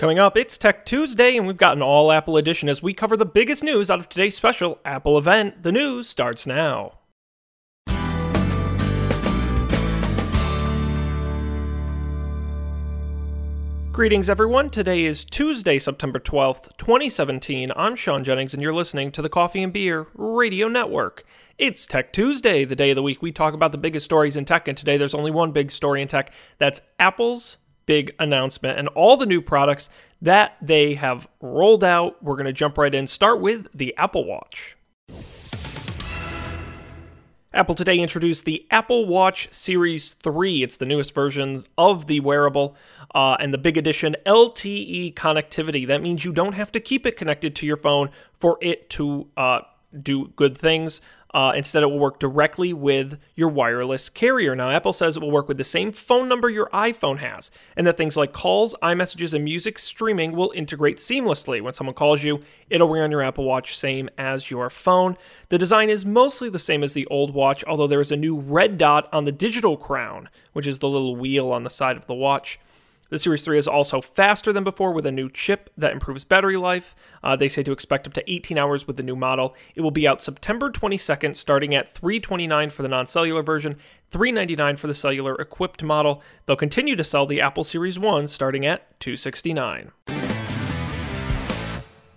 Coming up, it's Tech Tuesday, and we've got an all Apple edition as we cover the biggest news out of today's special Apple event. The news starts now. Greetings, everyone. Today is Tuesday, September 12th, 2017. I'm Sean Jennings, and you're listening to the Coffee and Beer Radio Network. It's Tech Tuesday, the day of the week we talk about the biggest stories in tech, and today there's only one big story in tech that's Apple's big announcement and all the new products that they have rolled out. We're going to jump right in. Start with the Apple Watch. Apple today introduced the Apple Watch Series 3. It's the newest version of the wearable uh, and the big addition LTE connectivity. That means you don't have to keep it connected to your phone for it to uh, do good things. Uh, instead, it will work directly with your wireless carrier. Now, Apple says it will work with the same phone number your iPhone has, and that things like calls, iMessages, and music streaming will integrate seamlessly. When someone calls you, it'll ring on your Apple Watch, same as your phone. The design is mostly the same as the old watch, although there is a new red dot on the digital crown, which is the little wheel on the side of the watch. The Series 3 is also faster than before with a new chip that improves battery life. Uh, they say to expect up to 18 hours with the new model. It will be out September 22nd, starting at 329 for the non-cellular version, 399 for the cellular equipped model. They'll continue to sell the Apple Series 1 starting at 269.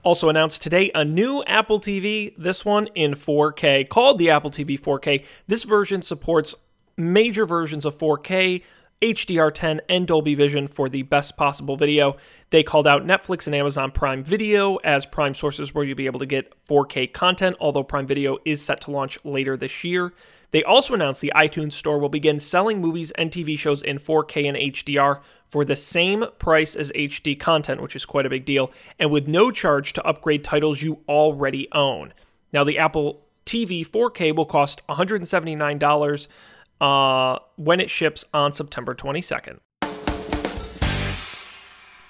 Also announced today a new Apple TV, this one in 4K, called the Apple TV 4K. This version supports major versions of 4K, HDR10 and Dolby Vision for the best possible video. They called out Netflix and Amazon Prime Video as prime sources where you'll be able to get 4K content, although Prime Video is set to launch later this year. They also announced the iTunes Store will begin selling movies and TV shows in 4K and HDR for the same price as HD content, which is quite a big deal, and with no charge to upgrade titles you already own. Now, the Apple TV 4K will cost $179 uh, when it ships on September 22nd.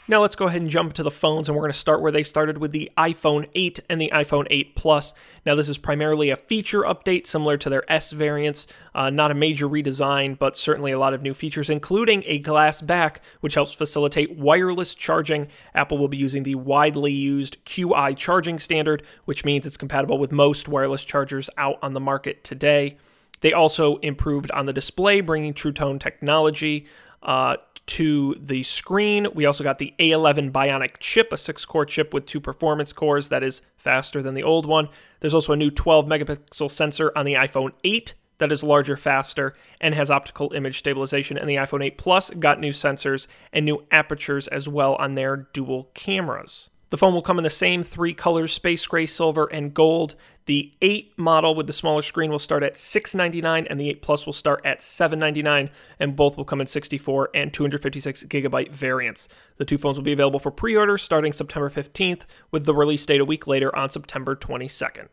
Now let's go ahead and jump to the phones, and we're going to start where they started with the iPhone 8 and the iPhone 8 Plus. Now this is primarily a feature update similar to their S variants, uh, not a major redesign, but certainly a lot of new features, including a glass back, which helps facilitate wireless charging. Apple will be using the widely used Qi charging standard, which means it's compatible with most wireless chargers out on the market today. They also improved on the display, bringing True Tone technology uh, to the screen. We also got the A11 Bionic chip, a six core chip with two performance cores that is faster than the old one. There's also a new 12 megapixel sensor on the iPhone 8 that is larger, faster, and has optical image stabilization. And the iPhone 8 Plus got new sensors and new apertures as well on their dual cameras. The phone will come in the same three colors space gray, silver, and gold. The 8 model with the smaller screen will start at 699 and the 8 Plus will start at 799 and both will come in 64 and 256 gigabyte variants. The two phones will be available for pre-order starting September 15th with the release date a week later on September 22nd.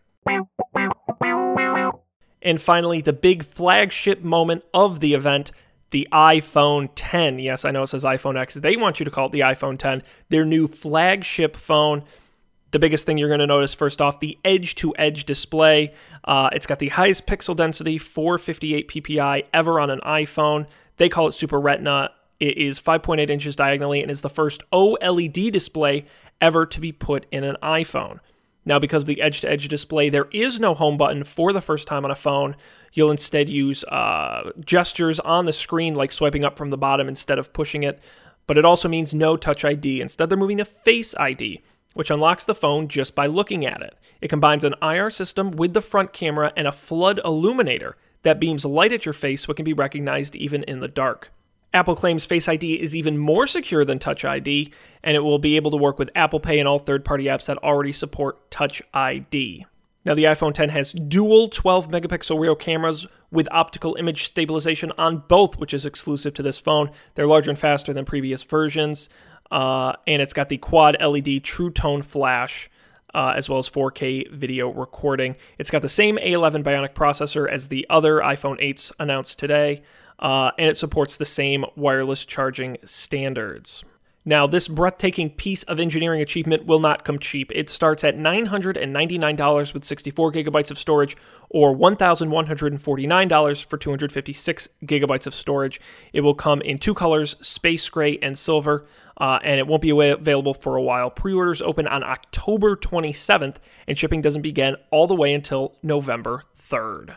And finally, the big flagship moment of the event the iPhone 10. Yes, I know it says iPhone X. They want you to call it the iPhone 10, their new flagship phone. The biggest thing you're going to notice first off, the edge to edge display. Uh, it's got the highest pixel density, 458 ppi ever on an iPhone. They call it Super Retina. It is 5.8 inches diagonally and is the first OLED display ever to be put in an iPhone. Now, because of the edge to edge display, there is no home button for the first time on a phone. You'll instead use uh, gestures on the screen, like swiping up from the bottom instead of pushing it. But it also means no Touch ID. Instead, they're moving to Face ID, which unlocks the phone just by looking at it. It combines an IR system with the front camera and a flood illuminator that beams light at your face so it can be recognized even in the dark. Apple claims Face ID is even more secure than Touch ID, and it will be able to work with Apple Pay and all third party apps that already support Touch ID. Now, the iPhone 10 has dual 12 megapixel rear cameras with optical image stabilization on both, which is exclusive to this phone. They're larger and faster than previous versions, uh, and it's got the quad LED True Tone flash. Uh, as well as 4K video recording. It's got the same A11 Bionic processor as the other iPhone 8s announced today uh, and it supports the same wireless charging standards. Now, this breathtaking piece of engineering achievement will not come cheap. It starts at $999 with 64 gigabytes of storage, or $1,149 for 256 gigabytes of storage. It will come in two colors space gray and silver, uh, and it won't be available for a while. Pre orders open on October 27th, and shipping doesn't begin all the way until November 3rd.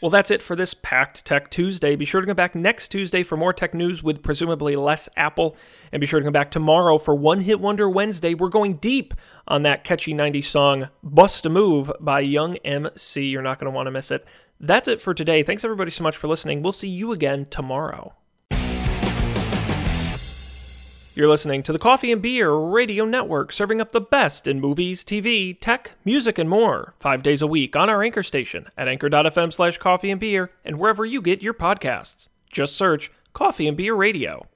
Well, that's it for this Packed Tech Tuesday. Be sure to come back next Tuesday for more tech news with presumably less Apple. And be sure to come back tomorrow for One Hit Wonder Wednesday. We're going deep on that catchy 90s song, Bust a Move by Young MC. You're not going to want to miss it. That's it for today. Thanks everybody so much for listening. We'll see you again tomorrow. You're listening to the Coffee and Beer Radio Network, serving up the best in movies, TV, tech, music, and more, five days a week on our anchor station at anchor.fm slash coffee and beer and wherever you get your podcasts. Just search Coffee and Beer Radio.